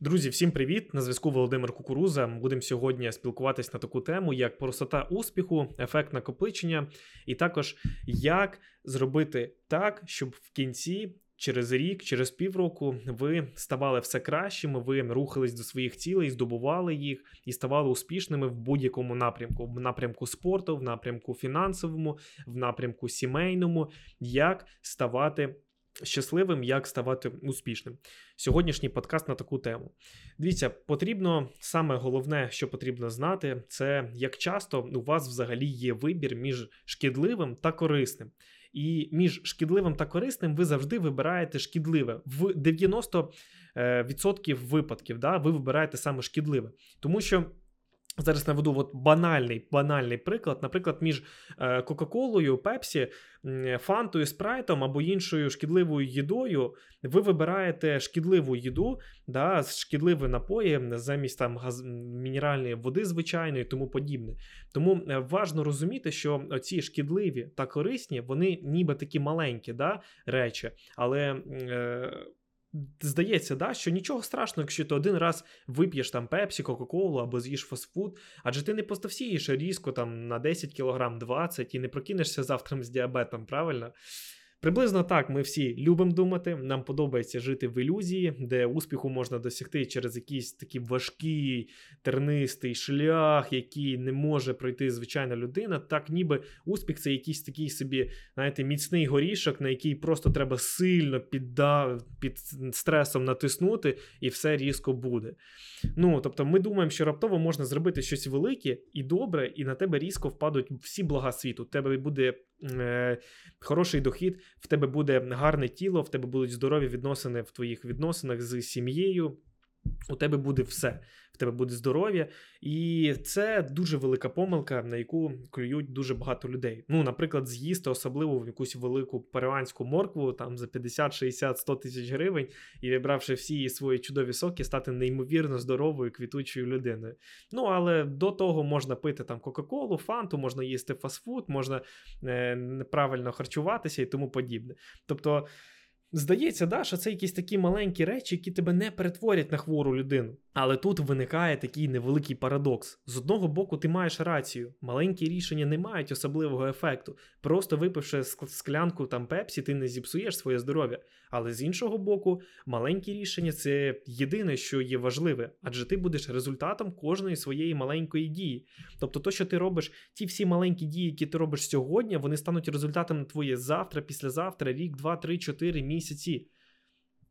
Друзі, всім привіт! На зв'язку Володимир Кукуруза. Будемо сьогодні спілкуватись на таку тему, як простота успіху, ефект накопичення, і також як зробити так, щоб в кінці, через рік, через півроку, ви ставали все кращими, ви рухались до своїх цілей, здобували їх і ставали успішними в будь-якому напрямку: в напрямку спорту, в напрямку фінансовому, в напрямку сімейному, як ставати щасливим, як ставати успішним. Сьогоднішній подкаст на таку тему. Дивіться, потрібно саме головне, що потрібно знати, це як часто у вас взагалі є вибір між шкідливим та корисним. І між шкідливим та корисним ви завжди вибираєте шкідливе. В 90% е, випадків да, ви вибираєте саме шкідливе. Тому що. Зараз наведу от банальний банальний приклад, наприклад, між е, Кока-Колою, Пепсі, Фантою, Спрайтом або іншою шкідливою їдою, ви вибираєте шкідливу їду, да, шкідливі напої замість там газ... мінеральної води звичайної і тому подібне. Тому е, важно розуміти, що ці шкідливі та корисні, вони ніби такі маленькі да, речі, але. Е, Здається, да, що нічого страшного, якщо ти один раз вип'єш там пепсі, кока-колу або з'їш фастфуд, адже ти не поставсієш різко там на 10 кг 20 і не прокинешся завтра з діабетом, правильно? Приблизно так ми всі любимо думати. Нам подобається жити в ілюзії, де успіху можна досягти через якийсь такий важкий тернистий шлях, який не може пройти звичайна людина. Так, ніби успіх це якийсь такий собі, знаєте, міцний горішок, на який просто треба сильно підда... під стресом натиснути, і все різко буде. Ну тобто, ми думаємо, що раптово можна зробити щось велике і добре, і на тебе різко впадуть всі блага світу. Тебе буде хороший дохід, в тебе буде гарне тіло, в тебе будуть здорові відносини в твоїх відносинах з сім'єю. У тебе буде все, в тебе буде здоров'я, і це дуже велика помилка, на яку клюють дуже багато людей. Ну, наприклад, з'їсти особливо в якусь велику перуанську моркву там за 50, 60, 100 тисяч гривень, і вибравши всі свої чудові соки, стати неймовірно здоровою, квітучою людиною. Ну, але до того можна пити там Кока-Колу, фанту, можна їсти фастфуд, можна е, неправильно харчуватися і тому подібне. Тобто. Здається, да, що це якісь такі маленькі речі, які тебе не перетворять на хвору людину. Але тут виникає такий невеликий парадокс. З одного боку, ти маєш рацію, маленькі рішення не мають особливого ефекту. Просто випивши склянку там пепсі, ти не зіпсуєш своє здоров'я. Але з іншого боку, маленькі рішення це єдине, що є важливе, адже ти будеш результатом кожної своєї маленької дії. Тобто, то, що ти робиш, ті всі маленькі дії, які ти робиш сьогодні, вони стануть результатом твоє завтра, післязавтра, рік, два, три, чотири місяці.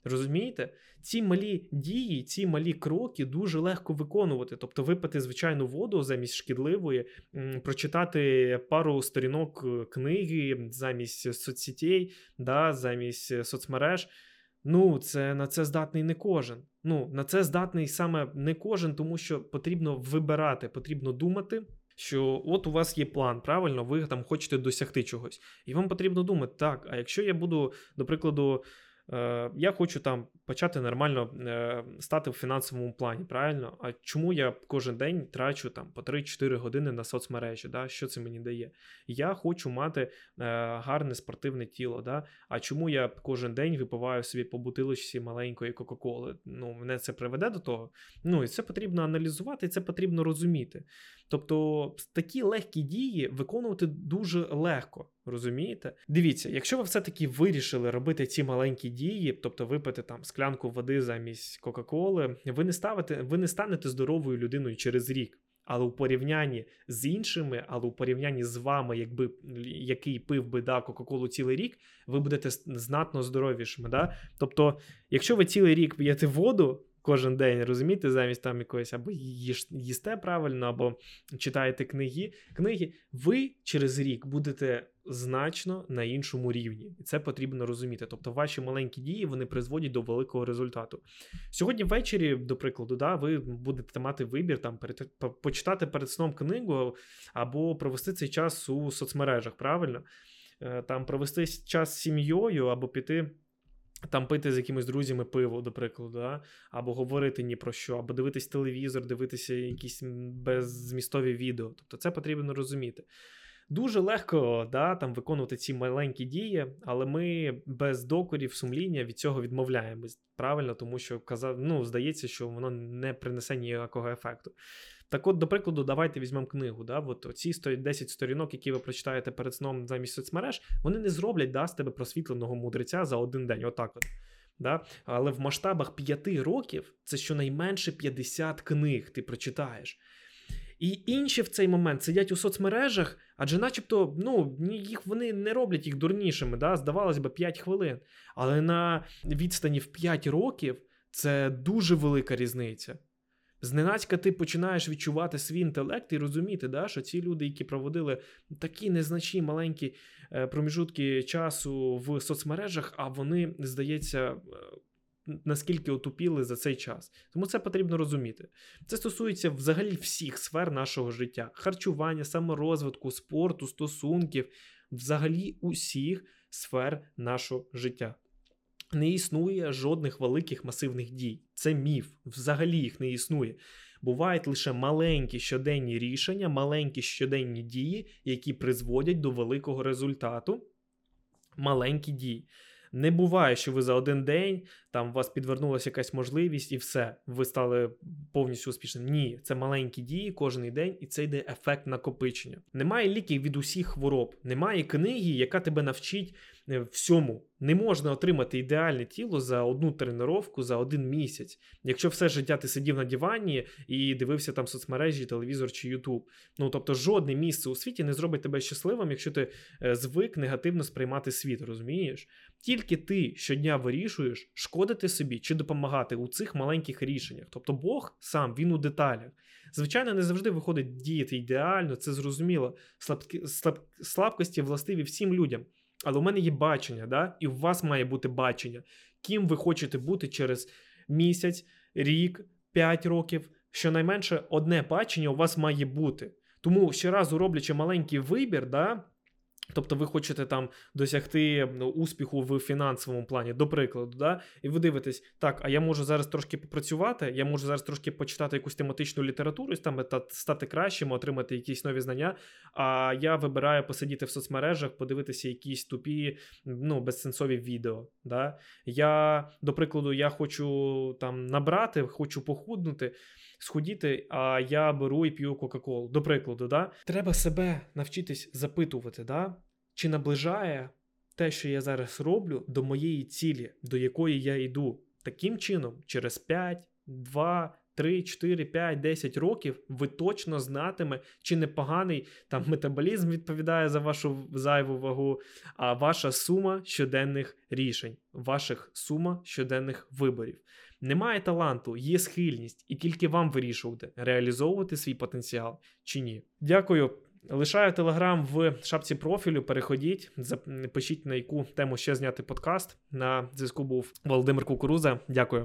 Розумієте? Ці малі дії, ці малі кроки дуже легко виконувати. Тобто випити звичайну воду замість шкідливої, прочитати пару сторінок е, книги замість соцсетей, да, замість соцмереж. Ну, це на це здатний не кожен. Ну, на це здатний саме не кожен, тому що потрібно вибирати, потрібно думати. Що от у вас є план, правильно, ви там хочете досягти чогось, і вам потрібно думати, так, а якщо я буду, до прикладу, Е, я хочу там почати нормально е, стати в фінансовому плані. Правильно? А чому я кожен день трачу там по 3-4 години на соцмережі? Да? Що це мені дає? Я хочу мати е, гарне спортивне тіло. Да? А чому я кожен день випиваю собі по бутилочці маленької Кока-Коли? Ну, мене це приведе до того. Ну і це потрібно аналізувати, і це потрібно розуміти. Тобто такі легкі дії виконувати дуже легко. Розумієте? Дивіться, якщо ви все-таки вирішили робити ці маленькі дії, тобто випити там склянку води замість Кока-Коли, ви не ставите, ви не станете здоровою людиною через рік. Але у порівнянні з іншими, але у порівнянні з вами, якби який пив би да, Кока-Колу цілий рік, ви будете знатно здоровішими. Да? Тобто, якщо ви цілий рік п'єте воду, кожен день, розумієте, замість там якоїсь або їсте правильно, або читаєте книги, книги, ви через рік будете значно на іншому рівні. І це потрібно розуміти. Тобто, ваші маленькі дії вони призводять до великого результату. Сьогодні ввечері, до прикладу, да, ви будете мати вибір там перед, почитати перед сном книгу або провести цей час у соцмережах, правильно? Е, там провести час з сім'єю або піти. Там пити з якимись друзями пиво, до прикладу, да? або говорити ні про що, або дивитись телевізор, дивитися якісь беззмістові відео. Тобто це потрібно розуміти. Дуже легко да, там, виконувати ці маленькі дії, але ми без докорів, сумління від цього відмовляємось. Правильно, тому що казав, ну, здається, що воно не принесе ніякого ефекту. Так от, до прикладу, давайте візьмемо книгу. Да? От ці 10 сторінок, які ви прочитаєте перед сном замість соцмереж, вони не зроблять да, з тебе просвітленого мудреця за один день. Отак от. Да? Але в масштабах 5 років це щонайменше 50 книг ти прочитаєш. І інші в цей момент сидять у соцмережах, адже, начебто, ну, їх вони не роблять їх дурнішими, да? здавалось би, 5 хвилин. Але на відстані в 5 років це дуже велика різниця. Зненацька ти починаєш відчувати свій інтелект і розуміти, да, що ці люди, які проводили такі незначні маленькі е, проміжутки часу в соцмережах, а вони, здається, е, наскільки отупіли за цей час. Тому це потрібно розуміти. Це стосується взагалі всіх сфер нашого життя: харчування, саморозвитку, спорту, стосунків, взагалі усіх сфер нашого життя. Не існує жодних великих масивних дій. Це міф. Взагалі їх не існує. Бувають лише маленькі щоденні рішення, маленькі щоденні дії, які призводять до великого результату. Маленькі дії. Не буває, що ви за один день там у вас підвернулася якась можливість, і все, ви стали повністю успішним. Ні, це маленькі дії кожен день, і це йде ефект накопичення. Немає ліків від усіх хвороб, немає книги, яка тебе навчить е, всьому. Не можна отримати ідеальне тіло за одну тренування за один місяць. Якщо все життя ти сидів на дивані і дивився там соцмережі, телевізор чи Ютуб. Ну тобто, жодне місце у світі не зробить тебе щасливим, якщо ти е, звик негативно сприймати світ, розумієш? Тільки ти щодня вирішуєш, шкодити собі чи допомагати у цих маленьких рішеннях. Тобто Бог сам він у деталях. Звичайно, не завжди виходить діяти ідеально, це зрозуміло. Слабкі, слаб, слабкості властиві всім людям. Але у мене є бачення, да? і у вас має бути бачення, ким ви хочете бути через місяць, рік, 5 років. Щонайменше одне бачення у вас має бути. Тому щоразу роблячи маленький вибір, да, Тобто ви хочете там досягти ну, успіху в фінансовому плані, до прикладу, да? і ви дивитесь, так, а я можу зараз трошки попрацювати, я можу зараз трошки почитати якусь тематичну літературу, там стати кращим, отримати якісь нові знання. А я вибираю посидіти в соцмережах, подивитися якісь тупі, ну, безсенсові відео. Да? Я, до прикладу, я хочу там набрати, хочу похуднути. Сходіти, а я беру і п'ю Кока-Колу. До прикладу, да? треба себе навчитись запитувати, да? чи наближає те, що я зараз роблю, до моєї цілі, до якої я йду. Таким чином, через 5, 2, 3, 4, 5, 10 років ви точно знатиме, чи непоганий там метаболізм відповідає за вашу зайву вагу, а ваша сума щоденних рішень, ваших сума щоденних виборів. Немає таланту, є схильність, і тільки вам вирішувати, реалізовувати свій потенціал чи ні. Дякую. Лишаю телеграм в шапці профілю. Переходіть, пишіть на яку тему ще зняти подкаст. На зв'язку був Володимир Кукуруза. Дякую.